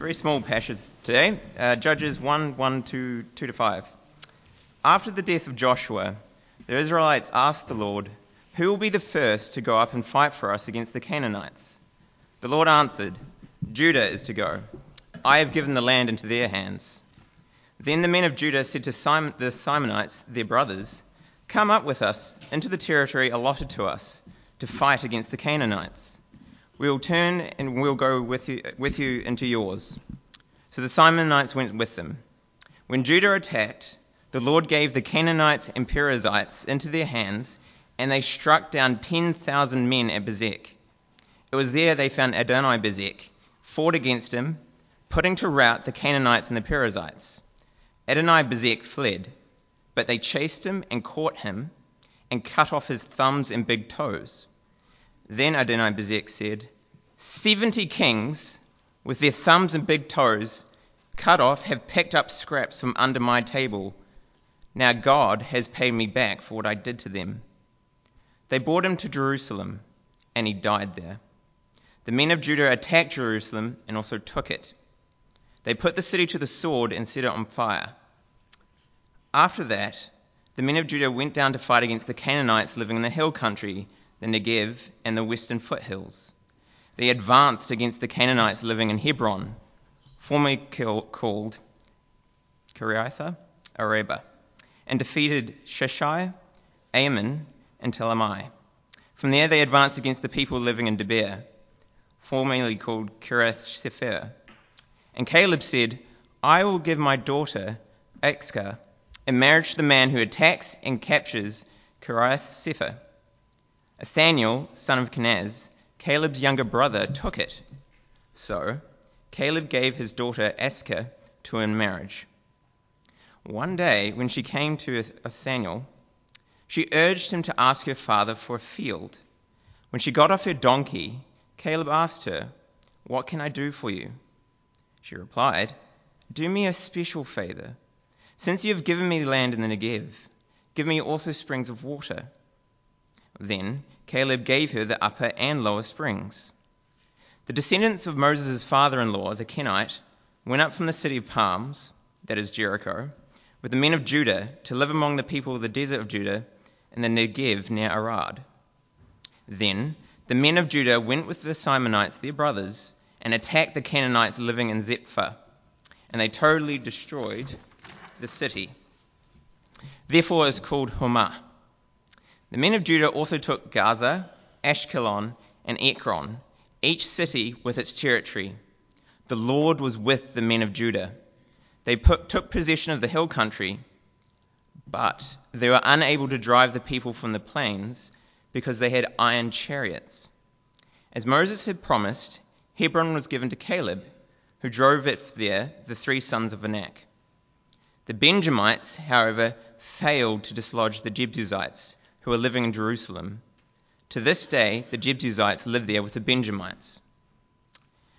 very small passages today. Uh, Judges 1 1 to 2 to 5. After the death of Joshua, the Israelites asked the Lord, Who will be the first to go up and fight for us against the Canaanites? The Lord answered, Judah is to go. I have given the land into their hands. Then the men of Judah said to Simeon, the Simeonites, their brothers, Come up with us into the territory allotted to us to fight against the Canaanites. We will turn and we'll go with you, with you into yours. So the Simeonites went with them. When Judah attacked, the Lord gave the Canaanites and Perizzites into their hands, and they struck down 10,000 men at Bezek. It was there they found Adoni Bezek, fought against him, putting to rout the Canaanites and the Perizzites. Adoni Bezek fled, but they chased him and caught him and cut off his thumbs and big toes. Then Adoni Bezek said, Seventy kings with their thumbs and big toes cut off have picked up scraps from under my table. Now God has paid me back for what I did to them. They brought him to Jerusalem, and he died there. The men of Judah attacked Jerusalem and also took it. They put the city to the sword and set it on fire. After that, the men of Judah went down to fight against the Canaanites living in the hill country, the Negev, and the western foothills. They advanced against the Canaanites living in Hebron, formerly called Kiriatha and defeated Sheshai, Ammon, and Telamai. From there they advanced against the people living in Debir, formerly called Kiriath Sefer. And Caleb said, I will give my daughter, Achsah, in marriage to the man who attacks and captures Kiriath Sefer. Othniel, son of Kenaz, Caleb's younger brother, took it. So Caleb gave his daughter Achsah to him in marriage. One day, when she came to Othniel, she urged him to ask her father for a field. When she got off her donkey, Caleb asked her, What can I do for you? She replied, Do me a special favor. Since you have given me land in the Negev, give me also springs of water. Then Caleb gave her the upper and lower springs. The descendants of Moses' father in law, the Kenite, went up from the city of palms, that is Jericho, with the men of Judah to live among the people of the desert of Judah in the Negev near Arad. Then the men of Judah went with the Simeonites, their brothers, and attacked the Canaanites living in Zephath, and they totally destroyed the city. Therefore it is called Hormah. The men of Judah also took Gaza, Ashkelon, and Ekron, each city with its territory. The Lord was with the men of Judah. They put, took possession of the hill country, but they were unable to drive the people from the plains because they had iron chariots. As Moses had promised, Hebron was given to Caleb, who drove it there, the three sons of Anak. The Benjamites, however, failed to dislodge the Jebusites, who were living in Jerusalem. To this day, the Jebusites live there with the Benjamites.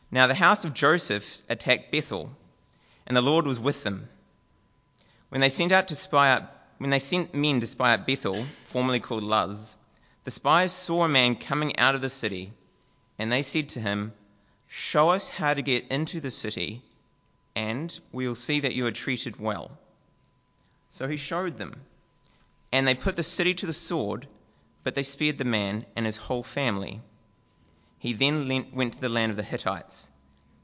Now the house of Joseph attacked Bethel, and the Lord was with them. When they sent out to spy out, when they sent men to spy out Bethel, formerly called Luz, the spies saw a man coming out of the city, and they said to him, Show us how to get into the city, and we will see that you are treated well. So he showed them. And they put the city to the sword, but they spared the man and his whole family. He then went to the land of the Hittites,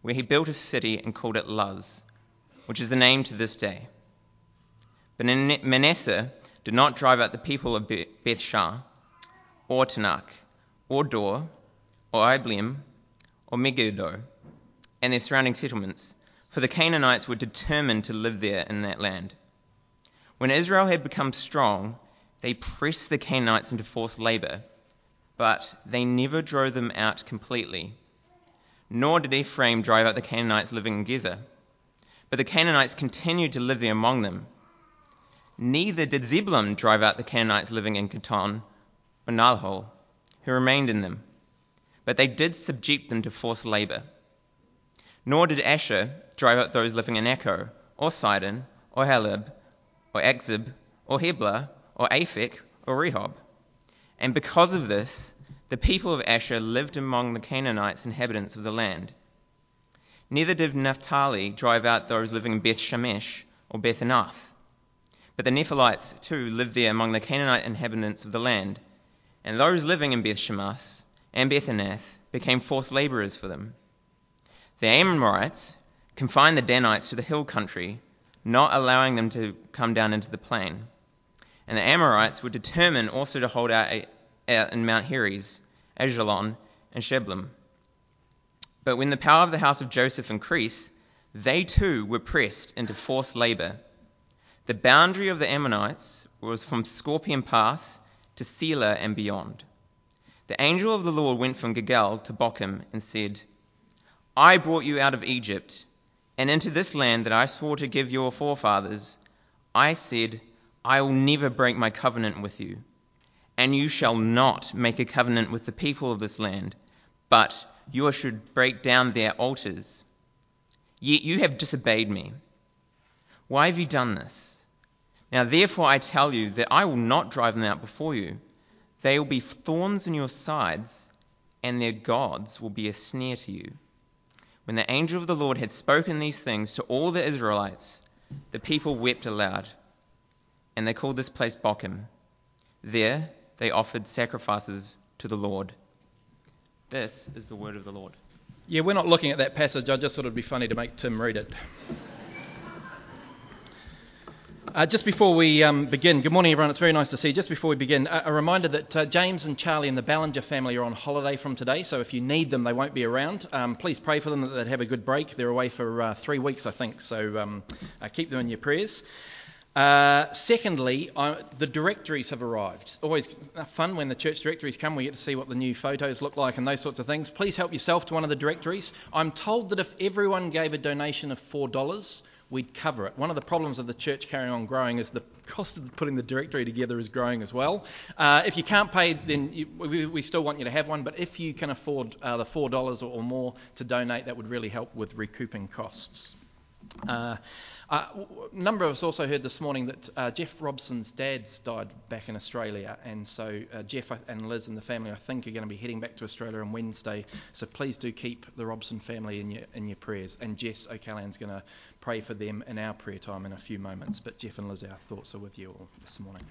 where he built a city and called it Luz, which is the name to this day. But Manasseh did not drive out the people of Beth Shan, or Taanach, or Dor, or Ibleam, or Megiddo, and their surrounding settlements, for the Canaanites were determined to live there in that land. When Israel had become strong, they pressed the Canaanites into forced labor, but they never drove them out completely. Nor did Ephraim drive out the Canaanites living in Gezer, but the Canaanites continued to live there among them. Neither did Zebulun drive out the Canaanites living in Canton or Nahal, who remained in them, but they did subject them to forced labor. Nor did Asher drive out those living in Acco, or Sidon, or Heleb, or Achzib, or Heblah, or Aphek, or Rehob. And because of this, the people of Asher lived among the Canaanites, inhabitants of the land. Neither did Naphtali drive out those living in Beth Shemesh or Beth Anath. But the Naphtalites too lived there among the Canaanite inhabitants of the land, and those living in Beth Shemesh and Beth Anath became forced laborers for them. The Amorites confined the Danites to the hill country, not allowing them to come down into the plain. And the Amorites were determined also to hold out, in Mount Heres, Ajalon, and Sheblam. But when the power of the house of Joseph increased, they too were pressed into forced labor. The boundary of the Ammonites was from Scorpion Pass to Selah and beyond. The angel of the Lord went from Gilgal to Bochim and said, I brought you out of Egypt, and into this land that I swore to give your forefathers. I said, I will never break my covenant with you, and you shall not make a covenant with the people of this land, but you should break down their altars. Yet you have disobeyed me. Why have you done this? Now therefore I tell you that I will not drive them out before you. They will be thorns in your sides, and their gods will be a snare to you. When the angel of the Lord had spoken these things to all the Israelites, the people wept aloud, and they called this place Bochim. There they offered sacrifices to the Lord. This is the word of the Lord. Yeah, we're not looking at that passage. I just thought it'd be funny to make Tim read it. Uh, just before we um, begin, good morning, everyone. It's very nice to see you. Just before we begin, a, a reminder that uh, James and Charlie and the Ballinger family are on holiday from today, so if you need them, they won't be around. Um, please pray for them that they'd have a good break. They're away for uh, three weeks, I think, so um, uh, keep them in your prayers. Uh, secondly, I, the directories have arrived. Always fun when the church directories come. We get to see what the new photos look like and those sorts of things. Please help yourself to one of the directories. I'm told that if everyone gave a donation of $4, we'd cover it. One of the problems of the church carrying on growing is the cost of putting the directory together is growing as well. Uh, if you can't pay, then you, we, we, still want you to have one, but if you can afford uh, the $4 or more to donate, that would really help with recouping costs. Uh, uh, a number of us also heard this morning that uh, Jeff Robson's dad's died back in Australia, and so uh, Jeff and Liz and the family, I think, are going to be heading back to Australia on Wednesday. So please do keep the Robson family in your in your prayers, and Jess O'Callaghan's going to pray for them in our prayer time in a few moments. But Jeff and Liz, our thoughts are with you all this morning.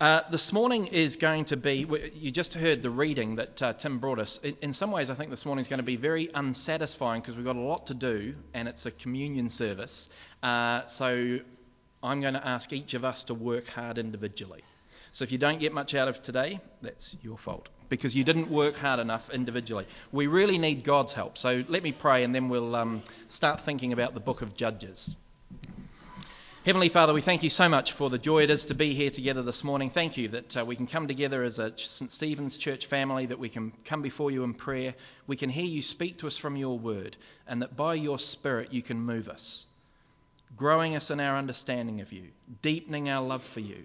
Uh, this morning is going to be, you just heard the reading that uh, Tim brought us. In, in, some ways, I think this morning is going to be very unsatisfying because we've got a lot to do and it's a communion service. Uh, so I'm going to ask each of us to work hard individually. So if you don't get much out of today, that's your fault because you didn't work hard enough individually. We really need God's help. So let me pray and then we'll um, start thinking about the book of Judges. Heavenly Father, we thank you so much for the joy it is to be here together this morning. Thank you that uh, we can come together as a St. Stephen's Church family, that we can come before you in prayer. We can hear you speak to us from your word, and that by your Spirit you can move us, growing us in our understanding of you, deepening our love for you,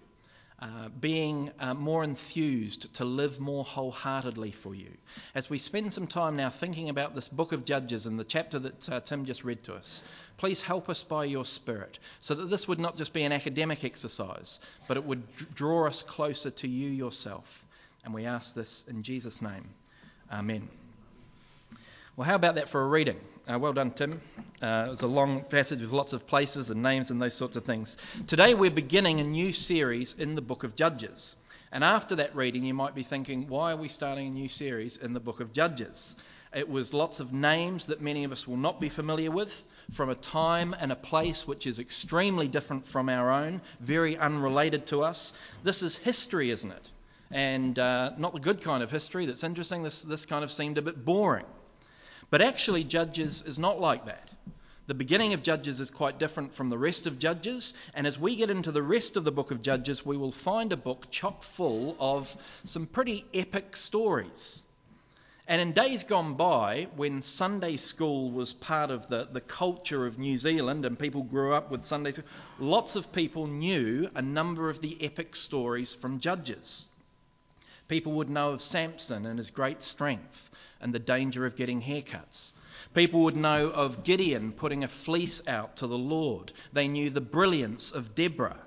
uh, being uh, more enthused to live more wholeheartedly for you. As we spend some time now thinking about this book of Judges and the chapter that uh, Tim just read to us, please help us by your Spirit so that this would not just be an academic exercise, but it would draw us closer to you yourself. And we ask this in Jesus' name. Amen. Well, how about that for a reading? Uh, well done, Tim. Uh, it was a long passage with lots of places and names and those sorts of things. Today we're beginning a new series in the book of Judges. And after that reading, you might be thinking, why are we starting a new series in the book of Judges? It was lots of names that many of us will not be familiar with, from a time and a place which is extremely different from our own, very unrelated to us. This is history, isn't it? And uh, not the good kind of history that's interesting. This, this kind of seemed a bit boring. But actually, Judges is not like that. The beginning of Judges is quite different from the rest of Judges, and as we get into the rest of the book of Judges, we will find a book chock full of some pretty epic stories. And in days gone by, when Sunday school was part of the, the culture of New Zealand and people grew up with Sunday school, lots of people knew a number of the epic stories from Judges. People would know of Samson and his great strength and the danger of getting haircuts. People would know of Gideon putting a fleece out to the Lord. They knew the brilliance of Deborah.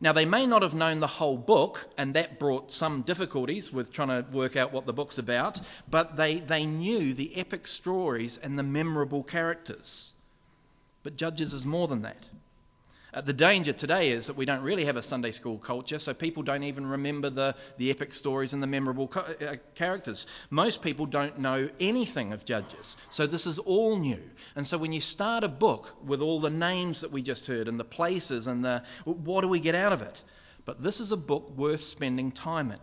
Now, they may not have known the whole book, and that brought some difficulties with trying to work out what the book's about, but they, they knew the epic stories and the memorable characters. But Judges is more than that. Uh, the danger today is that we don't really have a Sunday school culture, so people don't even remember the, the epic stories and the memorable co- uh, characters. Most people don't know anything of Judges, so this is all new. And so when you start a book with all the names that we just heard and the places and the what do we get out of it? But this is a book worth spending time in.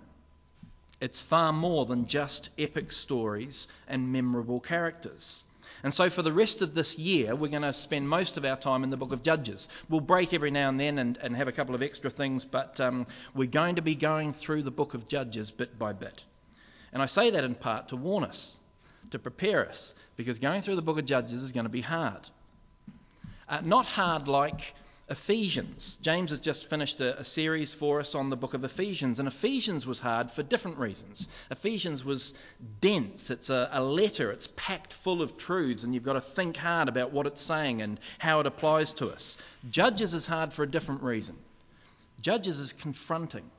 It's far more than just epic stories and memorable characters. And so, for the rest of this year, we're going to spend most of our time in the book of Judges. We'll break every now and then and, and have a couple of extra things, but um, we're going to be going through the book of Judges bit by bit. And I say that in part to warn us, to prepare us, because going through the book of Judges is going to be hard. Uh, not hard like Ephesians. James has just finished a, a, series for us on the book of Ephesians, and Ephesians was hard for different reasons. Ephesians was dense, it's a, a, letter, it's packed full of truths, and you've got to think hard about what it's saying and how it applies to us. Judges is hard for a different reason. Judges is confronting.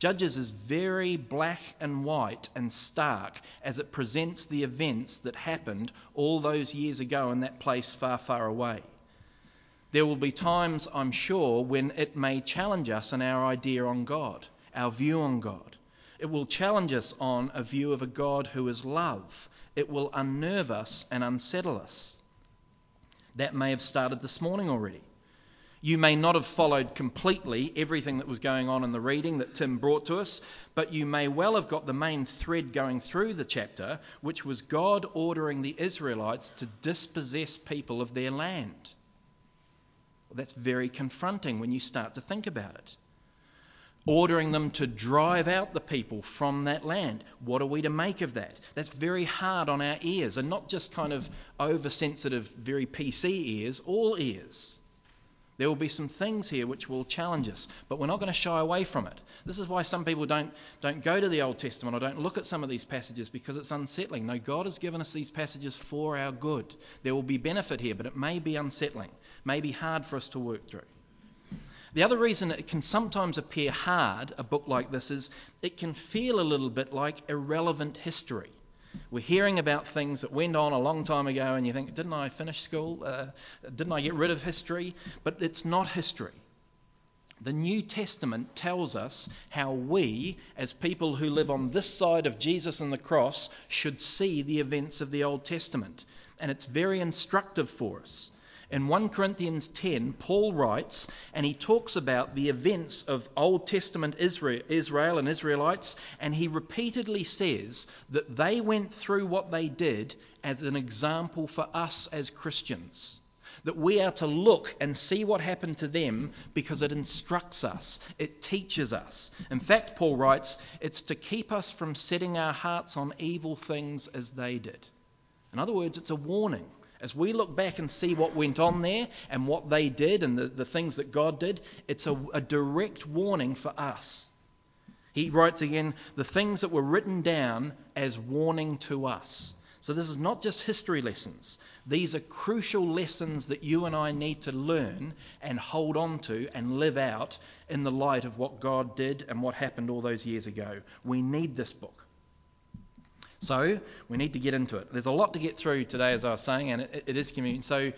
Judges is very black and white and stark as it presents the events that happened all those years ago in that place far, far away. There will be times, I'm sure, when it may challenge us in our idea on God, our view on God. It will challenge us on a view of a God who is love. It will unnerve us and unsettle us. That may have started this morning already. You may not have followed completely everything that was going on in the reading that Tim brought to us, but you may well have got the main thread going through the chapter, which was God ordering the Israelites to dispossess people of their land. That's very confronting when you start to think about it. Ordering them to drive out the people from that land. What are we to make of that? That's very hard on our ears, and not just kind of oversensitive, very PC ears, all ears. There will be some things here which will challenge us, but we're not going to shy away from it. This is why some people don't, don't go to the Old Testament or don't look at some of these passages because it's unsettling. No, God has given us these passages for our good. There will be benefit here, but it may be unsettling, may be hard for us to work through. The other reason it can sometimes appear hard, a book like this, is it can feel a little bit like irrelevant history. We're hearing about things that went on a long time ago, and you think, didn't I finish school? Uh, didn't I get rid of history? But it's not history. The New Testament tells us how we, as people who live on this side of Jesus and the cross, should see the events of the Old Testament. And it's very instructive for us. In 1 Corinthians 10, Paul writes, and he talks about the events of Old Testament Israel, and Israelites, and he repeatedly says that they went through what they did as an example for us as Christians. That we are to look and see what happened to them because it instructs us, it teaches us. In fact, Paul writes, it's to keep us from setting our hearts on evil things as they did. In other words, it's a warning. As we look back and see what went on there and what they did and the, the things that God did, it's a, a direct warning for us. He writes again, the things that were written down as warning to us. So this is not just history lessons. These are crucial lessons that you and I need to learn and hold on to and live out in the light of what God did and what happened all those years ago. We need this book. So we need to get into it. There's a lot to get through today, as I was saying, and it, it is communion. So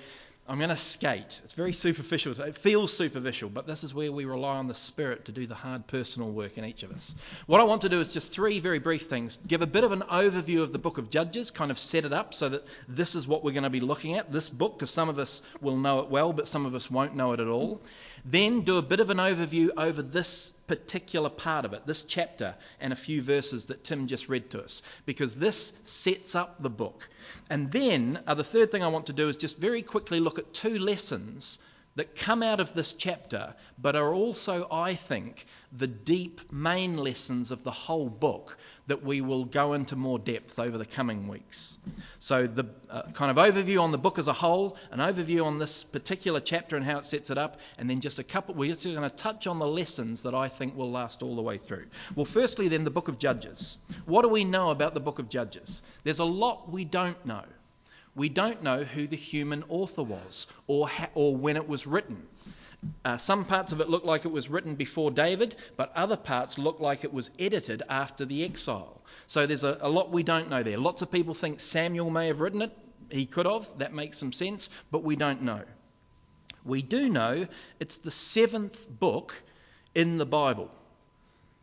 I'm going to skate. It's very superficial. It feels superficial, but this is where we rely on the Spirit to do the hard personal work in each of us. What I want to do is just three very brief things. Give a bit of an overview of the book of Judges, kind of set it up so that this is what we're going to be looking at, this book, because some of us will know it well, but some of us won't know it at all. Then do a bit of an overview over this particular part of it, this chapter, and a few verses that Tim just read to us, because this sets up the book. And then uh, the third thing I want to do is just very quickly look at two lessons that come out of this chapter, but are also, I think, the deep main lessons of the whole book that we will go into more depth over the coming weeks. So, the uh, kind of overview on the book as a whole, an overview on this particular chapter and how it sets it up, and then just a couple, we're just going to touch on the lessons that I think will last all the way through. Well, firstly, then, the book of Judges. What do we know about the book of Judges? There's a lot we don't know. We don't know who the human author was or, ha- or when it was written. Uh, some parts of it look like it was written before David, but other parts look like it was edited after the exile. So there's a, a lot we don't know there. Lots of people think Samuel may have written it. He could have. That makes some sense, but we don't know. We do know it's the seventh book in the Bible.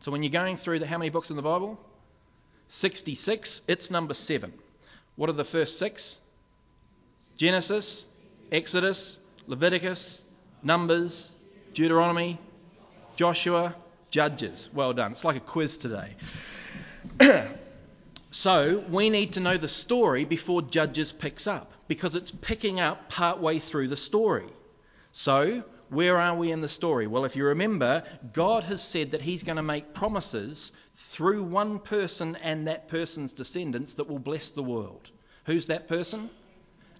So when you're going through the, how many books in the Bible? 66. It's number seven. What are the first six? Genesis, Exodus, Leviticus, Numbers, Deuteronomy, Joshua, Judges. Well done. It's like a quiz today. so we need to know the story before Judges picks up because it's picking up partway through the story. So, where are we in the story? Well, if you remember, God has said that He's going to make promises through one person and that person's descendants that will bless the world. Who's that person?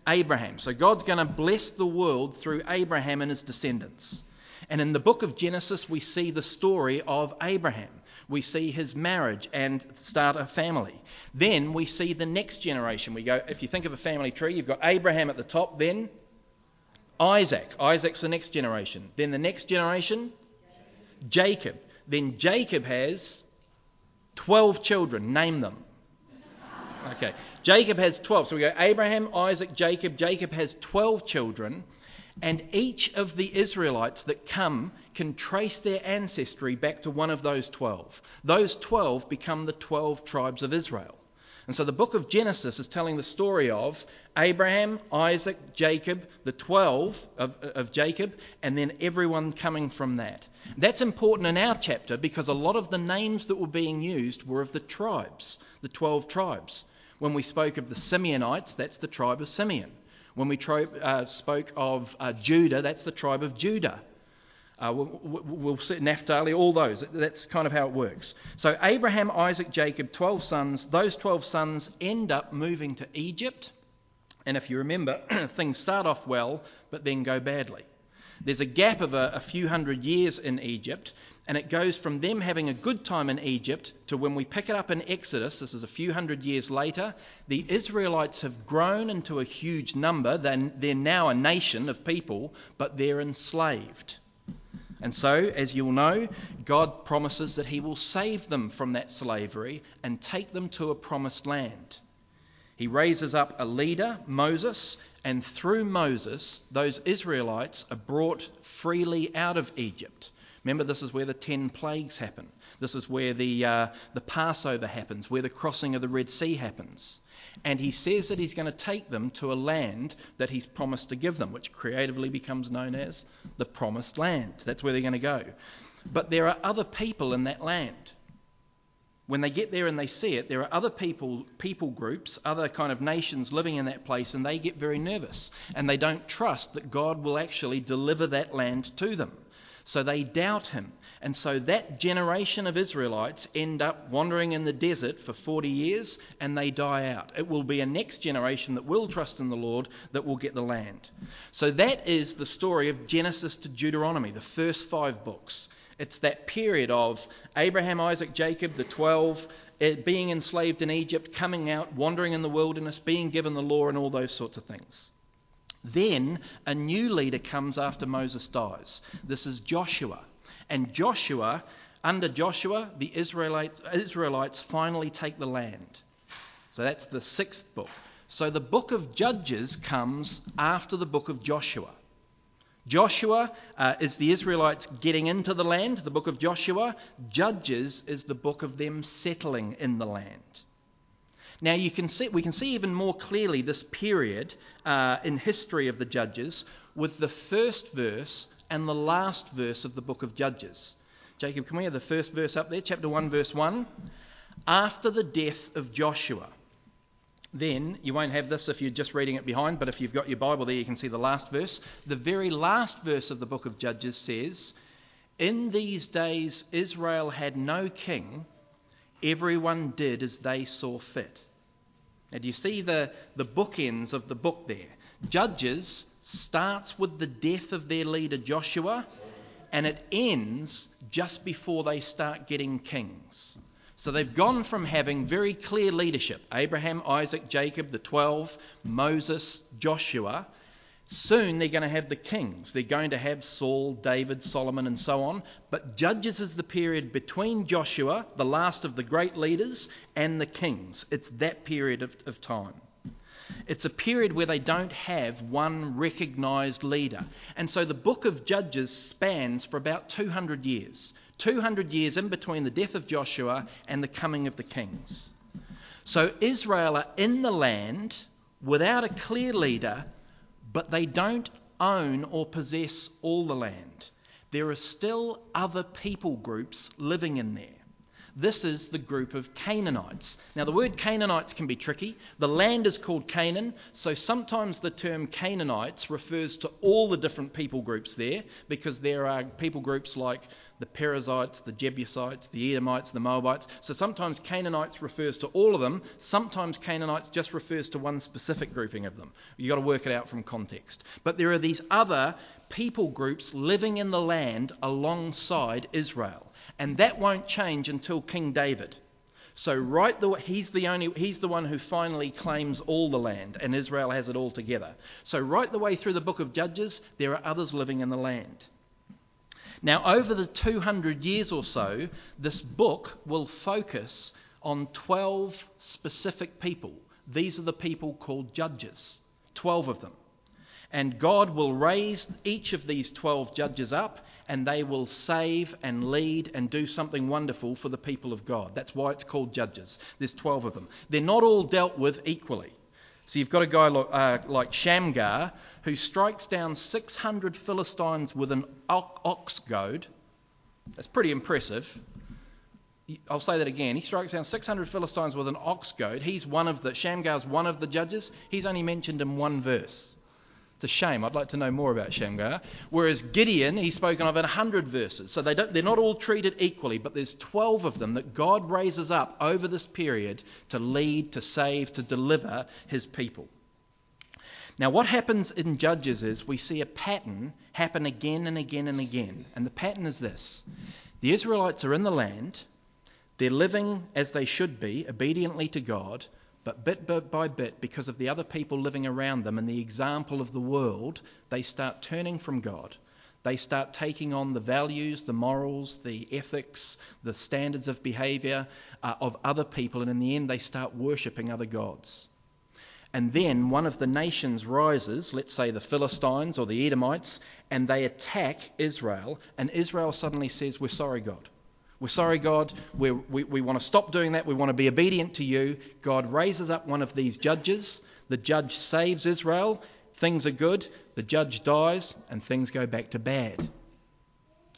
Abraham. So God's going to bless the world through Abraham and his descendants. And in the book of Genesis, we see the story of Abraham. We see his marriage and start a family. Then we see the next generation. We go, if you think of a family tree, you've got Abraham at the top, then Isaac. Isaac's the next generation. Then the next generation, Jacob. Then Jacob has 12 children. Name them. Okay. Jacob has 12. So we go Abraham, Isaac, Jacob. Jacob has 12 children. And each of the Israelites that come can trace their ancestry back to one of those 12. Those 12 become the 12 tribes of Israel. And so the book of Genesis is telling the story of Abraham, Isaac, Jacob, the 12 of, of, Jacob, and then everyone coming from that. That's important in our chapter because a lot of the names that were being used were of the tribes, the 12 tribes. When we spoke of the Simeonites, that's the tribe of Simeon. When we tro- uh, spoke of uh, Judah, that's the tribe of Judah. Uh, we'll, we'll see Naphtali, all those. That's kind of how it works. So Abraham, Isaac, Jacob, 12 sons. Those 12 sons end up moving to Egypt. And if you remember, things start off well, but then go badly. There's a gap of a, a few hundred years in Egypt, and it goes from them having a good time in Egypt to when we pick it up in Exodus, this is a few hundred years later, the Israelites have grown into a huge number. They're, they're now a nation of people, but they're enslaved. And so, as you'll know, God promises that He will save them from that slavery and take them to a promised land. He raises up a leader, Moses, and through Moses, those Israelites are brought freely out of Egypt. Remember, this is where the ten plagues happen. This is where the, uh, the Passover happens, where the crossing of the Red Sea happens. And he says that he's going to take them to a land that he's promised to give them, which creatively becomes known as the Promised Land. That's where they're going to go. But there are other people in that land. When they get there and they see it, there are other people, people groups, other kind of nations living in that place, and they get very nervous. And they don't trust that God will actually deliver that land to them. So they doubt him. And so that generation of Israelites end up wandering in the desert for 40 years and they die out. It will be a next generation that will trust in the Lord that will get the land. So that is the story of Genesis to Deuteronomy, the first five books. It's that period of Abraham, Isaac, Jacob, the 12, eh, being enslaved in Egypt, coming out, wandering in the wilderness, being given the law, and all those sorts of things. Then a new leader comes after Moses dies. This is Joshua. And Joshua, under Joshua, the Israelites, Israelites finally take the land. So that's the sixth book. So the book of Judges comes after the book of Joshua. Joshua uh, is the Israelites getting into the land, the book of Joshua. Judges is the book of them settling in the land. Now you can see, we can see even more clearly this period uh, in history of the Judges with the first verse and the last verse of the book of Judges. Jacob, can we have the first verse up there? Chapter 1, verse 1. After the death of Joshua. Then, you won't have this if you're just reading it behind, but if you've got your Bible there, you can see the last verse. The very last verse of the book of Judges says, In these days Israel had no king, everyone did as they saw fit. Do you see the, the bookends of the book there? Judges starts with the death of their leader Joshua, and it ends just before they start getting kings. So they've gone from having very clear leadership Abraham, Isaac, Jacob, the 12, Moses, Joshua. Soon they're going to have the kings. They're going to have Saul, David, Solomon, and so on. But Judges is the period between Joshua, the last of the great leaders, and the kings. It's that period of, of time. It's a period where they don't have one recognized leader. And so the book of Judges spans for about 200 years. 200 years in between the death of Joshua and the coming of the kings. So Israel are in the land without a clear leader, but they don't own or possess all the land. There are still other people groups living in there. This is the group of Canaanites. Now, the word Canaanites can be tricky. The land is called Canaan, so sometimes the term Canaanites refers to all the different people groups there because there are people groups like the Perizzites, the Jebusites, the Edomites, the Moabites. So sometimes Canaanites refers to all of them, sometimes Canaanites just refers to one specific grouping of them. You've got to work it out from context. But there are these other people groups living in the land alongside Israel. And that won't change until King David. So right the he's the only he's the one who finally claims all the land and Israel has it all together. So right the way through the book of Judges there are others living in the land. Now over the 200 years or so this book will focus on 12 specific people. These are the people called judges. 12 of them. And God will raise each of these 12 judges up and they will save and lead and do something wonderful for the people of God. That's why it's called judges. There's 12 of them. They're not all dealt with equally. So you've got a guy like, uh, like Shamgar who strikes down 600 Philistines with an ox goad. That's pretty impressive. I'll say that again. He strikes down 600 Philistines with an ox goad. He's one of the Shamgar's one of the judges. He's only mentioned in one verse. It's a shame. I'd like to know more about Shamgar. Whereas Gideon, he's spoken of in 100 verses. So they they're not all treated equally, but there's 12 of them that God raises up over this period to lead, to save, to deliver his people. Now, what happens in Judges is we see a pattern happen again and again and again. And the pattern is this the Israelites are in the land, they're living as they should be, obediently to God, but bit by bit, because of the other people living around them and the example of the world, they start turning from God. They start taking on the values, the morals, the ethics, the standards of behavior uh, of other people, and in the end, they start worshipping other gods. And then one of the nations rises, let's say the Philistines or the Edomites, and they attack Israel, and Israel suddenly says, We're sorry, God. We're sorry, God. We're, we we want to stop doing that. We want to be obedient to you. God raises up one of these judges. The judge saves Israel. Things are good. The judge dies, and things go back to bad.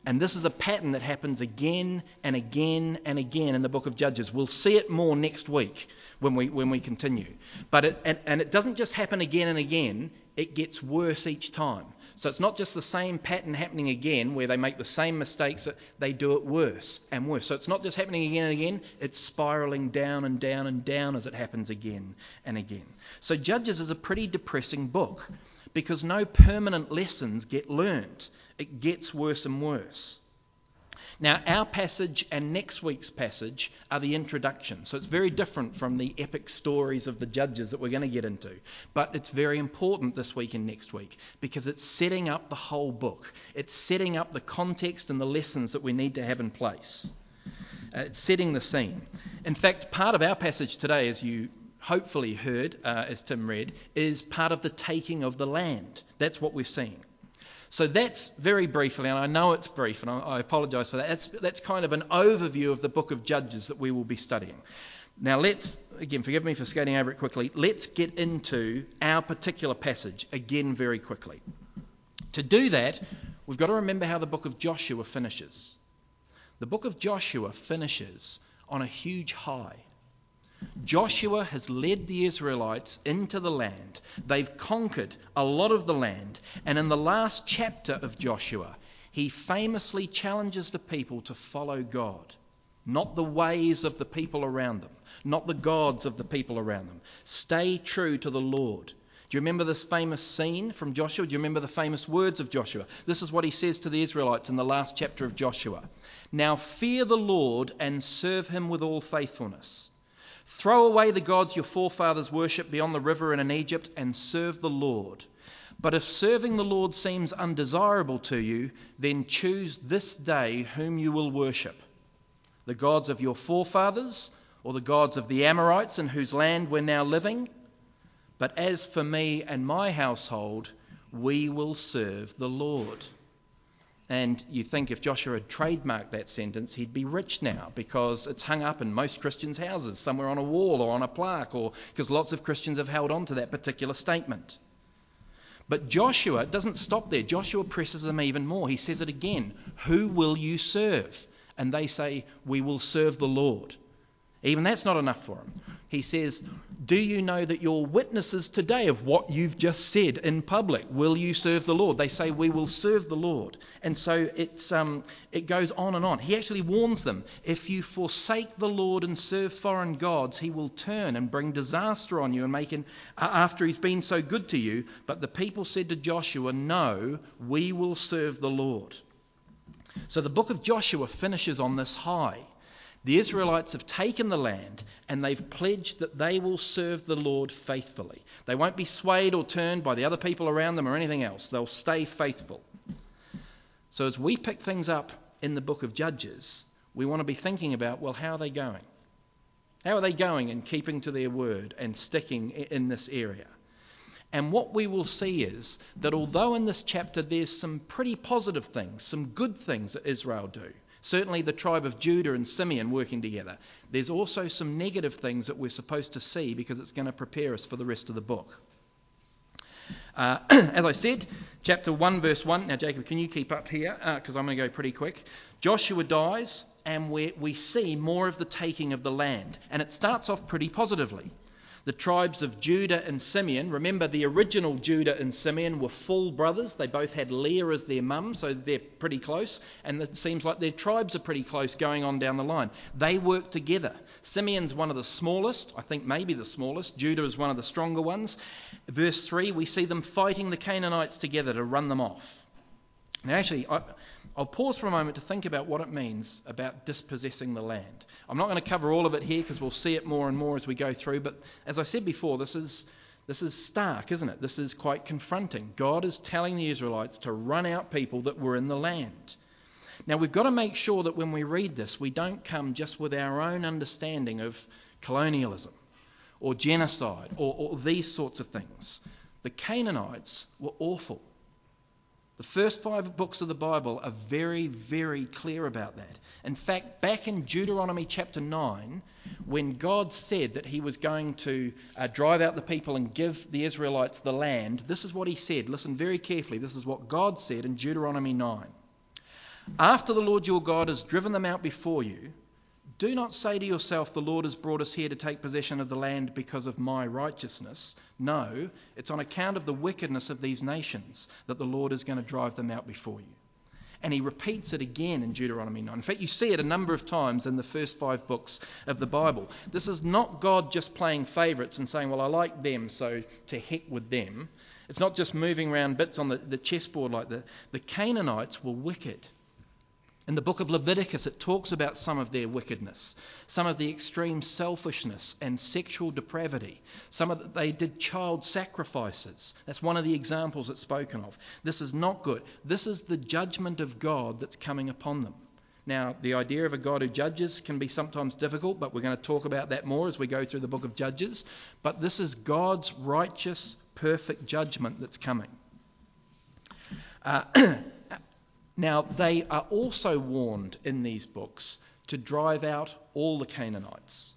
And this is a pattern that happens again and again and again in the book of Judges. We'll see it more next week when we, when we continue. But it, and, and it doesn't just happen again and again, it gets worse each time. So it's not just the same pattern happening again where they make the same mistakes, they do it worse and worse. So it's not just happening again and again, it's spiraling down and down and down as it happens again and again. So Judges is a pretty depressing book because no permanent lessons get learned. It gets worse and worse. Now, our passage and next week's passage are the introduction. So it's very different from the epic stories of the judges that we're going to get into. But it's very important this week and next week because it's setting up the whole book. It's setting up the context and the lessons that we need to have in place. Uh, it's setting the scene. In fact, part of our passage today, as you hopefully heard uh, as Tim read, is part of the taking of the land. That's what we're seeing. So that's very briefly, and I know it's brief, and I, I apologise for that. That's, that's kind of an overview of the book of Judges that we will be studying. Now, let's, again, forgive me for skating over it quickly, let's get into our particular passage again very quickly. To do that, we've got to remember how the book of Joshua finishes. The book of Joshua finishes on a huge high. Joshua has led the Israelites into the land. They've conquered a lot of the land. And in the last chapter of Joshua, he famously challenges the people to follow God, not the ways of the people around them, not the gods of the people around them. Stay true to the Lord. Do you remember this famous scene from Joshua? Do you remember the famous words of Joshua? This is what he says to the Israelites in the last chapter of Joshua. Now fear the Lord and serve him with all faithfulness. Throw away the gods your forefathers worshipped beyond the river and in Egypt and serve the Lord. But if serving the Lord seems undesirable to you, then choose this day whom you will worship the gods of your forefathers or the gods of the Amorites in whose land we're now living. But as for me and my household, we will serve the Lord. And you think if Joshua had trademarked that sentence, he'd be rich now because it's hung up in most Christians' houses, somewhere on a wall or on a plaque, or because lots of Christians have held on to that particular statement. But Joshua doesn't stop there. Joshua presses them even more. He says it again Who will you serve? And they say, We will serve the Lord. Even that's not enough for him. He says, Do you know that you're witnesses today of what you've just said in public? Will you serve the Lord? They say, We will serve the Lord. And so it's, um, it goes on and on. He actually warns them if you forsake the Lord and serve foreign gods, he will turn and bring disaster on you and make an, after he's been so good to you. But the people said to Joshua, No, we will serve the Lord. So the book of Joshua finishes on this high. The Israelites have taken the land and they've pledged that they will serve the Lord faithfully. They won't be swayed or turned by the other people around them or anything else. They'll stay faithful. So as we pick things up in the book of Judges, we want to be thinking about well, how are they going? How are they going in keeping to their word and sticking in this area? And what we will see is that although in this chapter there's some pretty positive things, some good things that Israel do, Certainly, the tribe of Judah and Simeon working together. There's also some negative things that we're supposed to see because it's going to prepare us for the rest of the book. Uh, as I said, chapter 1, verse 1. Now, Jacob, can you keep up here? Because uh, I'm going to go pretty quick. Joshua dies, and we, we see more of the taking of the land. And it starts off pretty positively. The tribes of Judah and Simeon, remember the original Judah and Simeon were full brothers. They both had Leah as their mum, so they're pretty close. And it seems like their tribes are pretty close going on down the line. They work together. Simeon's one of the smallest, I think maybe the smallest. Judah is one of the stronger ones. Verse 3, we see them fighting the Canaanites together to run them off. Now, actually, I, will pause for a moment to think about what it means about dispossessing the land. I'm not going to cover all of it here because we'll see it more and more as we go through, but as I said before, this is, this is stark, isn't it? This is quite confronting. God is telling the Israelites to run out people that were in the land. Now, we've got to make sure that when we read this, we don't come just with our own understanding of colonialism or genocide or, or these sorts of things. The Canaanites were awful. The first five books of the Bible are very, very clear about that. In fact, back in Deuteronomy chapter 9, when God said that he was going to uh, drive out the people and give the Israelites the land, this is what he said. Listen very carefully. This is what God said in Deuteronomy 9. After the Lord your God has driven them out before you, do not say to yourself, The Lord has brought us here to take possession of the land because of my righteousness. No, it's on account of the wickedness of these nations that the Lord is going to drive them out before you. And he repeats it again in Deuteronomy 9. In fact, you see it a number of times in the first five books of the Bible. This is not God just playing favourites and saying, Well, I like them, so to heck with them. It's not just moving around bits on the, the chessboard like that. The Canaanites were wicked. In the book of Leviticus, it talks about some of their wickedness, some of the extreme selfishness and sexual depravity. Some of the, they did child sacrifices. That's one of the examples it's spoken of. This is not good. This is the judgment of God that's coming upon them. Now, the idea of a God who judges can be sometimes difficult, but we're going to talk about that more as we go through the book of Judges. But this is God's righteous, perfect judgment that's coming. Uh, Now, they are also warned in these books to drive out all the Canaanites.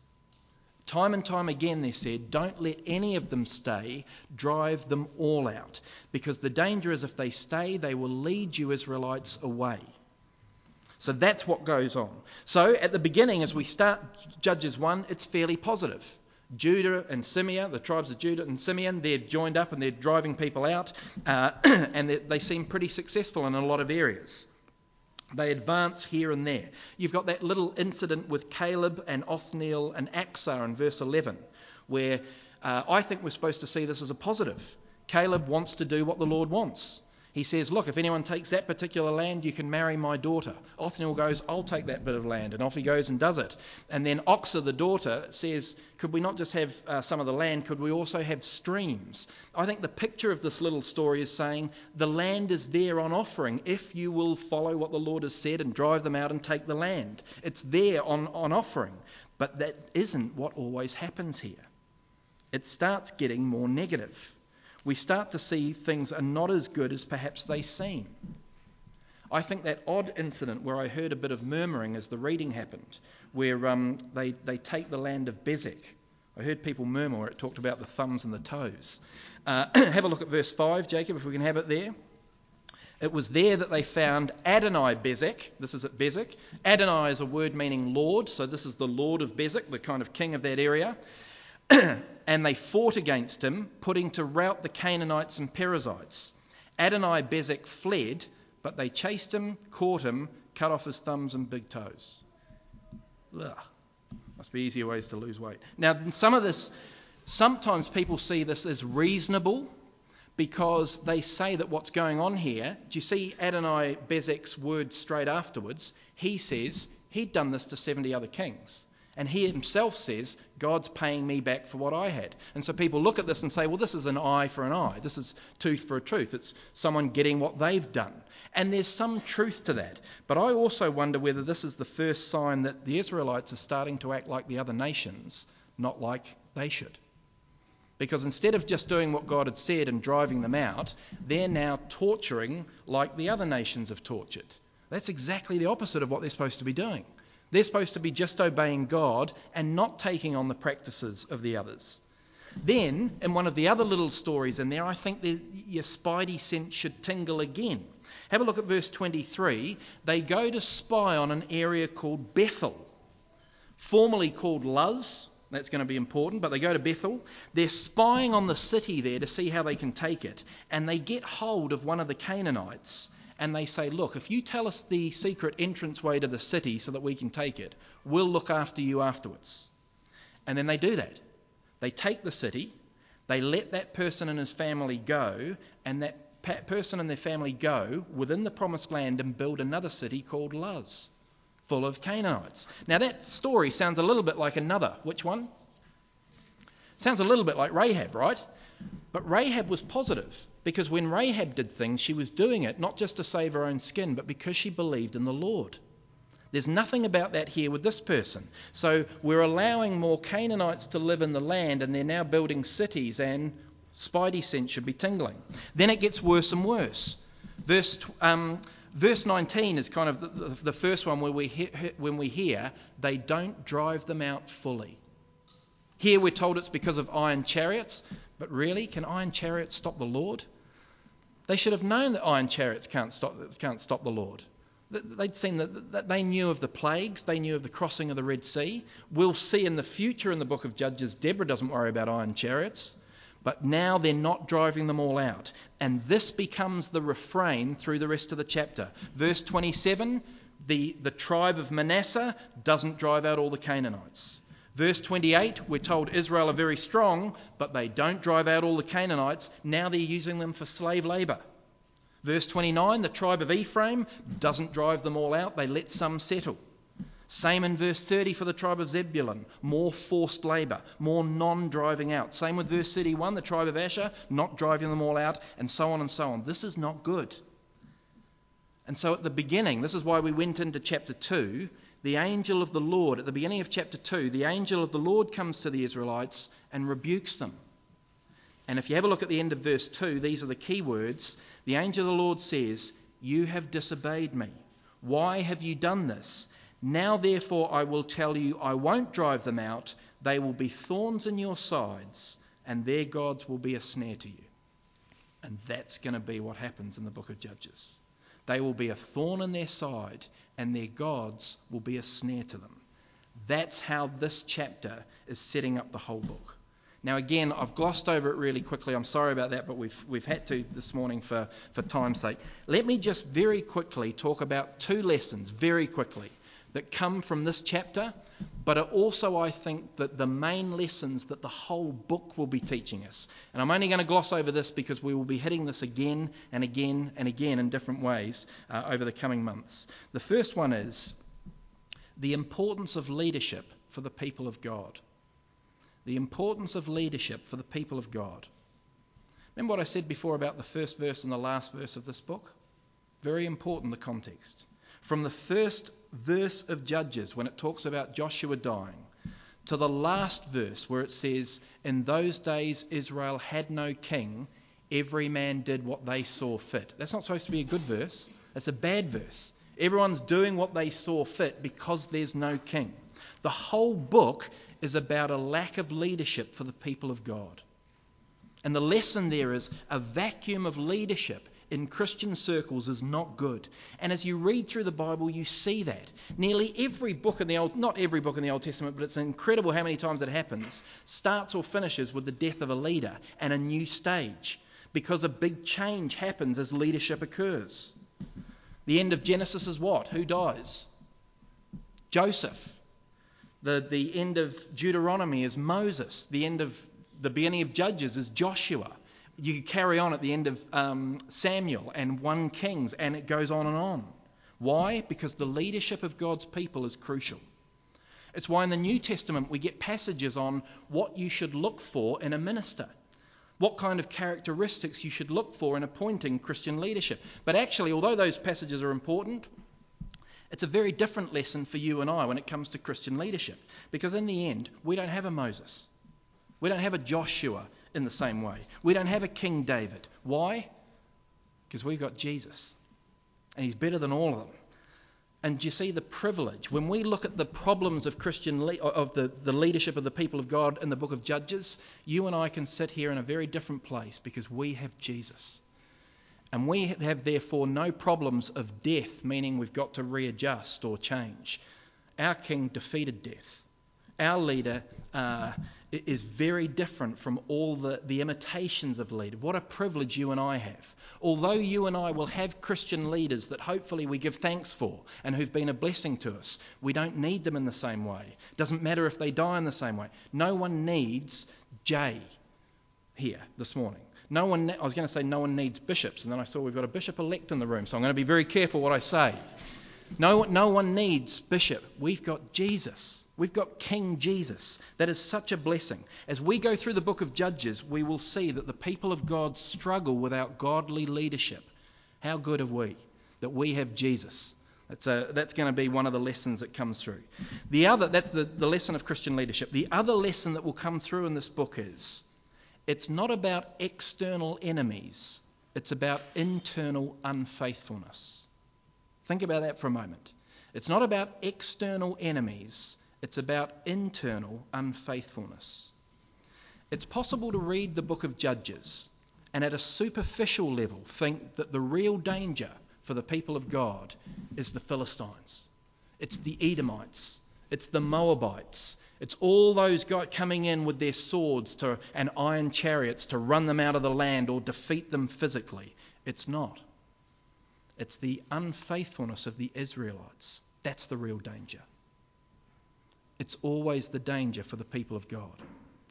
Time and time again, they said, don't let any of them stay, drive them all out. Because the danger is if they stay, they will lead you Israelites away. So that's what goes on. So at the beginning, as we start Judges 1, it's fairly positive. Judah and Simeon, the tribes of Judah and Simeon, they're joined up and they're driving people out, uh, and they, they seem pretty successful in a lot of areas. They advance here and there. You've got that little incident with Caleb and Othniel and Achsah in verse 11, where uh, I think we're supposed to see this as a positive. Caleb wants to do what the Lord wants. He says, Look, if anyone takes that particular land, you can marry my daughter. Othniel goes, I'll take that bit of land. And off he goes and does it. And then Achsah, the daughter, says, Could we not just have uh, some of the land? Could we also have streams? I think the picture of this little story is saying the land is there on offering if you will follow what the Lord has said and drive them out and take the land. It's there on, on offering. But that isn't what always happens here. It starts getting more negative we start to see things are not as good as perhaps they seem. I think that odd incident where I heard a bit of murmuring as the reading happened, where um, they, they take the land of Bezek. I heard people murmur where it talked about the thumbs and the toes. Uh, have a look at verse 5, Jacob, if we can have it there. It was there that they found Adonai Bezek. This is at Bezek. Adonai is a word meaning Lord, so this is the Lord of Bezek, the kind of king of that area. and they fought against him, putting to rout the Canaanites and Perizzites. Adonai Bezek fled, but they chased him, caught him, cut off his thumbs and big toes. Ugh. Must be easier ways to lose weight. Now, some of this, sometimes people see this as reasonable because they say that what's going on here. Do you see Adonai Bezek's words straight afterwards? He says he'd done this to 70 other kings. And he himself says, God's paying me back for what I had. And so people look at this and say, well, this is an eye for an eye. This is tooth for a tooth. It's someone getting what they've done. And there's some truth to that. But I also wonder whether this is the first sign that the Israelites are starting to act like the other nations, not like they should. Because instead of just doing what God had said and driving them out, they're now torturing like the other nations have tortured. That's exactly the opposite of what they're supposed to be doing. They're supposed to be just obeying God and not taking on the practices of the others. Then, in one of the other little stories in there, I think your spidey sense should tingle again. Have a look at verse 23. They go to spy on an area called Bethel, formerly called Luz. That's going to be important, but they go to Bethel. They're spying on the city there to see how they can take it, and they get hold of one of the Canaanites and they say, Look, if you tell us the secret entranceway to the city so that we can take it, we'll look after you afterwards. And then they do that. They take the city, they let that person and his family go, and that person and their family go within the promised land and build another city called Luz, full of Canaanites. Now, that story sounds a little bit like another. Which one? Sounds a little bit like Rahab, right? But Rahab was positive. Because when Rahab did things, she was doing it not just to save her own skin, but because she believed in the Lord. There's nothing about that here with this person. So we're allowing more Canaanites to live in the land, and they're now building cities, and spidey sense should be tingling. Then it gets worse and worse. Verse, um, verse 19 is kind of the, the, the first one where we he- when we hear they don't drive them out fully. Here we're told it's because of iron chariots, but really, can iron chariots stop the Lord? They should have known that iron chariots can't stop, can't stop the Lord. They'd seen that they knew of the plagues, they knew of the crossing of the Red Sea. We'll see in the future in the book of Judges, Deborah doesn't worry about iron chariots, but now they're not driving them all out. And this becomes the refrain through the rest of the chapter. Verse 27 the, the tribe of Manasseh doesn't drive out all the Canaanites. Verse 28, we're told Israel are very strong, but they don't drive out all the Canaanites. Now they're using them for slave labour. Verse 29, the tribe of Ephraim doesn't drive them all out, they let some settle. Same in verse 30 for the tribe of Zebulun, more forced labour, more non driving out. Same with verse 31, the tribe of Asher, not driving them all out, and so on and so on. This is not good. And so at the beginning, this is why we went into chapter 2 the angel of the Lord, at the beginning of chapter 2, the angel of the Lord comes to the Israelites and rebukes them. And if you have a look at the end of verse 2, these are the key words. The angel of the Lord says, You have disobeyed me. Why have you done this? Now, therefore, I will tell you, I won't drive them out. They will be thorns in your sides, and their gods will be a snare to you. And that's going to be what happens in the book of Judges. They will be a thorn in their side, and their gods will be a snare to them. That's how this chapter is setting up the whole book. Now, again, I've glossed over it really quickly. I'm sorry about that, but we've, we've had to this morning for, for time's sake. Let me just very quickly talk about two lessons, very quickly. that come from this chapter, but also, I think, that the main lessons that the whole book will be teaching us. And I'm only going to gloss over this because we will be hitting this again and again and again in different ways uh, over the coming months. The first one is the importance of leadership for the people of God. The importance of leadership for the people of God. Remember what I said before about the first verse and the last verse of this book? Very important, the context. From the first verse of Judges, when it talks about Joshua dying, to the last verse where it says, In those days Israel had no king, every man did what they saw fit. That's not supposed to be a good verse, it's a bad verse. Everyone's doing what they saw fit because there's no king. The whole book is about a lack of leadership for the people of God. And the lesson there is a vacuum of leadership in Christian circles is not good. And as you read through the Bible, you see that. Nearly every book in the Old, not every book in the Old Testament, but it's incredible how many times it happens, starts or finishes with the death of a leader and a new stage because a big change happens as leadership occurs. The end of Genesis is what? Who dies? Joseph. The, the end of Deuteronomy is Moses. The end of the beginning of Judges is Joshua. You carry on at the end of um, Samuel and 1 Kings, and it goes on and on. Why? Because the leadership of God's people is crucial. It's why in the New Testament we get passages on what you should look for in a minister, what kind of characteristics you should look for in appointing Christian leadership. But actually, although those passages are important, it's a very different lesson for you and I when it comes to Christian leadership. Because in the end, we don't have a Moses. We don't have a Joshua in the same way. We don't have a King David. Why? Because we've got Jesus. And he's better than all of them. And do you see the privilege. When we look at the problems of Christian le- uh, of the, the leadership of the people of God in the book of Judges, you and I can sit here in a very different place because we have Jesus. And we have therefore no problems of death, meaning we've got to readjust or change. Our king defeated death. Our leader uh, is very different from all the, the imitations of leader. What a privilege you and I have. Although you and I will have Christian leaders that hopefully we give thanks for and who've been a blessing to us, we don't need them in the same way. It doesn't matter if they die in the same way. No one needs Jay here this morning. No one, I was going to say no one needs bishops, and then I saw we've got a bishop elect in the room, so I'm going to be very careful what I say. No, no one needs bishop. We've got Jesus. We've got King Jesus. That is such a blessing. As we go through the book of Judges, we will see that the people of God struggle without godly leadership. How good have we that we have Jesus? That's, a, that's going to be one of the lessons that comes through. The other, that's the, the lesson of Christian leadership. The other lesson that will come through in this book is it's not about external enemies, it's about internal unfaithfulness. Think about that for a moment. It's not about external enemies, it's about internal unfaithfulness. It's possible to read the book of Judges and at a superficial level think that the real danger for the people of God is the Philistines. It's the Edomites. It's the Moabites. It's all those guys coming in with their swords to, and iron chariots to run them out of the land or defeat them physically. It's not. It's the unfaithfulness of the Israelites. That's the real danger. It's always the danger for the people of God.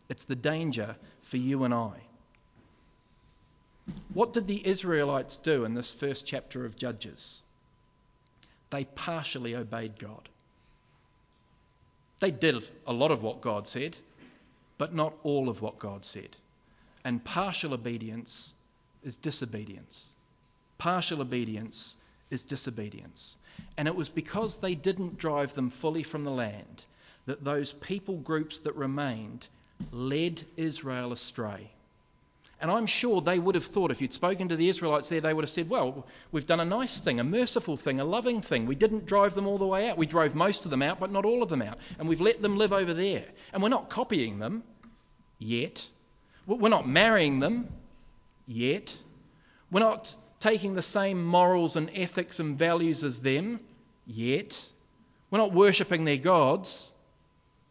It's the danger for you and I. What did the Israelites do in this first chapter of Judges? They partially obeyed God. They did a lot of what God said, but not all of what God said. And partial obedience is disobedience. Partial obedience is disobedience. And it was because they didn't drive them fully from the land that those people groups that remained led Israel astray. And I'm sure they would have thought, if you'd spoken to the Israelites there, they would have said, Well, we've done a nice thing, a merciful thing, a loving thing. We didn't drive them all the way out. We drove most of them out, but not all of them out. And we've let them live over there. And we're not copying them yet. We're not marrying them yet. We're not taking the same morals and ethics and values as them yet. We're not worshipping their gods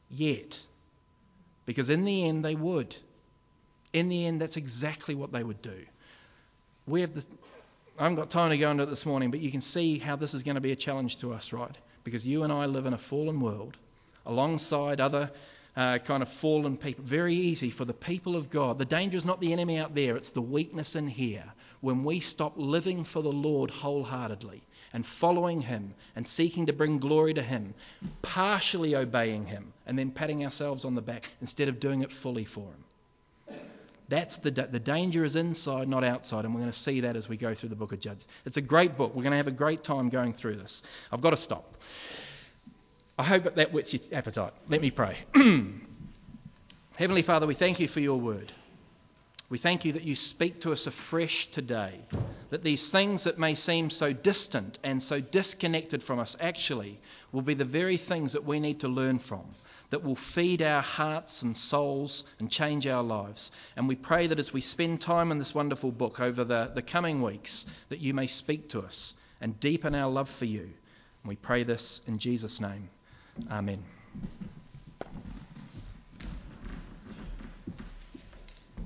yet. Because in the end, they would. In the end, that's exactly what they would do. We have this, I haven't got time to go into it this morning, but you can see how this is going to be a challenge to us, right? because you and I live in a fallen world alongside other uh, kind of fallen people. Very easy for the people of God. The danger is not the enemy out there, it's the weakness in here. When we stop living for the Lord wholeheartedly and following Him and seeking to bring glory to Him, partially obeying Him, and then patting ourselves on the back instead of doing it fully for Him. That's the, the danger is inside, not outside, and we're going to see that as we go through the book of Judges. It's a great book. We're going to have a great time going through this. I've got to stop. I hope that, whets your appetite. Let me pray. Heavenly Father, we thank you for your word. We thank you that you speak to us afresh today, that these things that may seem so distant and so disconnected from us actually will be the very things that we need to learn from, that will feed our hearts and souls and change our lives. And we pray that as we spend time in this wonderful book over the, the coming weeks, that you may speak to us and deepen our love for you. And we pray this in Jesus' name. Amen.